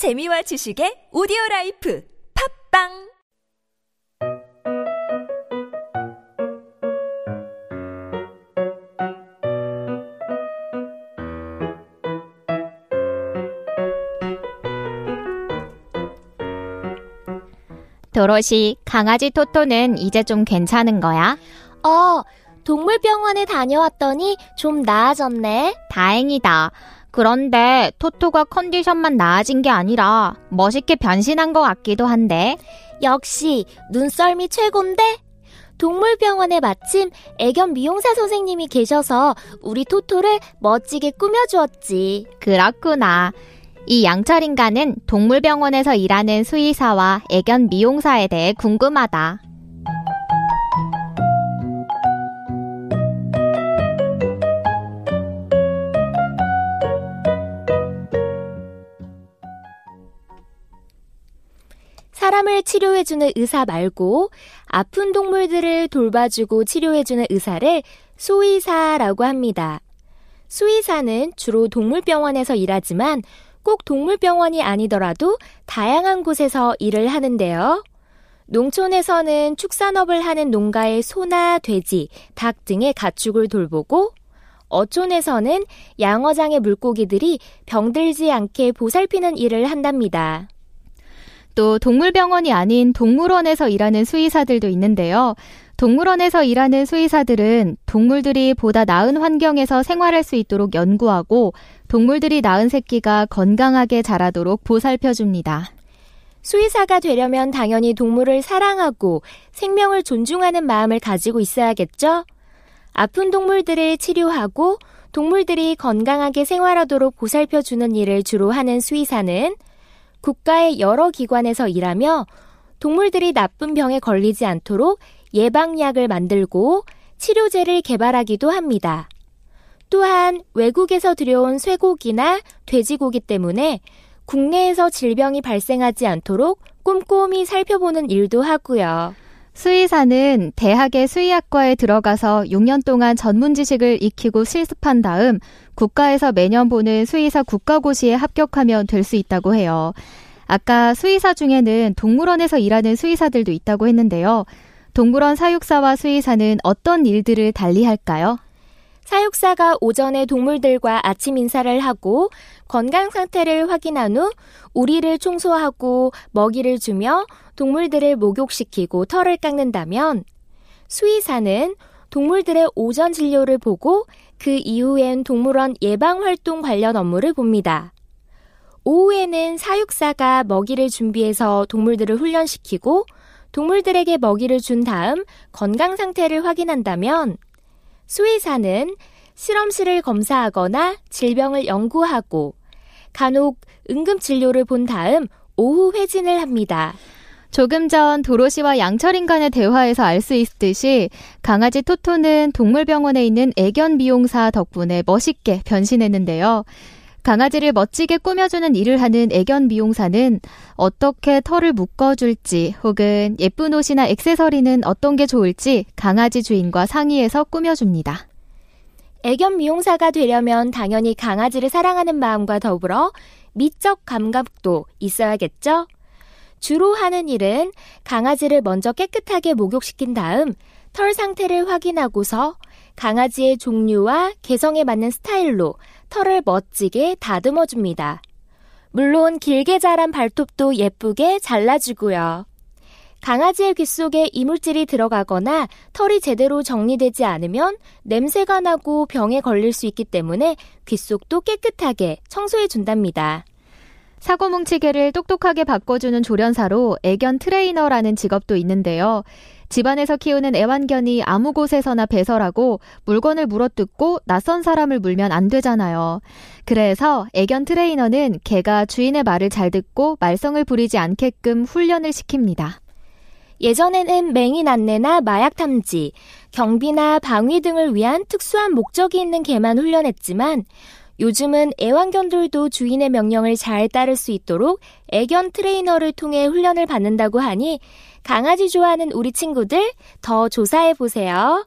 재미와 지식의 오디오 life 팟빵 도로시, 강아지 토토는 이제 좀 괜찮은 거야? 어, 동물병원에 다녀왔더니 좀 나아졌네. 다행이다. 그런데 토토가 컨디션만 나아진 게 아니라 멋있게 변신한 것 같기도 한데. 역시 눈썰미 최곤데? 동물병원에 마침 애견 미용사 선생님이 계셔서 우리 토토를 멋지게 꾸며주었지. 그렇구나. 이 양철 인간은 동물병원에서 일하는 수의사와 애견 미용사에 대해 궁금하다. 치료해주는 의사 말고 아픈 동물들을 돌봐주고 치료해주는 의사를 수의사라고 합니다. 수의사는 주로 동물병원에서 일하지만 꼭 동물병원이 아니더라도 다양한 곳에서 일을 하는데요. 농촌에서는 축산업을 하는 농가의 소나 돼지, 닭 등의 가축을 돌보고 어촌에서는 양어장의 물고기들이 병들지 않게 보살피는 일을 한답니다. 또 동물병원이 아닌 동물원에서 일하는 수의사들도 있는데요. 동물원에서 일하는 수의사들은 동물들이 보다 나은 환경에서 생활할 수 있도록 연구하고 동물들이 낳은 새끼가 건강하게 자라도록 보살펴줍니다. 수의사가 되려면 당연히 동물을 사랑하고 생명을 존중하는 마음을 가지고 있어야겠죠? 아픈 동물들을 치료하고 동물들이 건강하게 생활하도록 보살펴주는 일을 주로 하는 수의사는 국가의 여러 기관에서 일하며 동물들이 나쁜 병에 걸리지 않도록 예방약을 만들고 치료제를 개발하기도 합니다. 또한 외국에서 들여온 쇠고기나 돼지고기 때문에 국내에서 질병이 발생하지 않도록 꼼꼼히 살펴보는 일도 하고요. 수의사는 대학의 수의학과에 들어가서 6년 동안 전문 지식을 익히고 실습한 다음 국가에서 매년 보는 수의사 국가고시에 합격하면 될 수 있다고 해요. 아까 수의사 중에는 동물원에서 일하는 수의사들도 있다고 했는데요. 동물원 사육사와 수의사는 어떤 일들을 달리 할까요? 사육사가 오전에 동물들과 아침 인사를 하고 건강 상태를 확인한 후 우리를 청소하고 먹이를 주며 동물들을 목욕시키고 털을 깎는다면 수의사는 동물들의 오전 진료를 보고 그 이후엔 동물원 예방 활동 관련 업무를 봅니다. 오후에는 사육사가 먹이를 준비해서 동물들을 훈련시키고 동물들에게 먹이를 준 다음 건강 상태를 확인한다면 수의사는 실험실을 검사하거나 질병을 연구하고 간혹 응급 진료를 본 다음 오후 회진을 합니다. 조금 전 도로시와 양철인 간의 대화에서 알 수 있듯이 강아지 토토는 동물병원에 있는 애견 미용사 덕분에 멋있게 변신했는데요. 강아지를 멋지게 꾸며주는 일을 하는 애견 미용사는 어떻게 털을 묶어줄지 혹은 예쁜 옷이나 액세서리는 어떤 게 좋을지 강아지 주인과 상의해서 꾸며줍니다. 애견 미용사가 되려면 당연히 강아지를 사랑하는 마음과 더불어 미적 감각도 있어야겠죠? 주로 하는 일은 강아지를 먼저 깨끗하게 목욕시킨 다음 털 상태를 확인하고서 강아지의 종류와 개성에 맞는 스타일로 털을 멋지게 다듬어 줍니다. 물론 길게 자란 발톱도 예쁘게 잘라주고요. 강아지의 귀 속에 이물질이 들어가거나 털이 제대로 정리되지 않으면 냄새가 나고 병에 걸릴 수 있기 때문에 귀 속도 깨끗하게 청소해 준답니다. 사고 뭉치개를 똑똑하게 바꿔주는 조련사로 애견 트레이너라는 직업도 있는데요. 집안에서 키우는 애완견이 아무 곳에서나 배설하고 물건을 물어뜯고 낯선 사람을 물면 안 되잖아요. 그래서 애견 트레이너는 개가 주인의 말을 잘 듣고 말썽을 부리지 않게끔 훈련을 시킵니다. 예전에는 맹인 안내나 마약 탐지, 경비나 방위 등을 위한 특수한 목적이 있는 개만 훈련했지만 요즘은 애완견들도 주인의 명령을 잘 따를 수 있도록 애견 트레이너를 통해 훈련을 받는다고 하니 강아지 좋아하는 우리 친구들 더 조사해 보세요.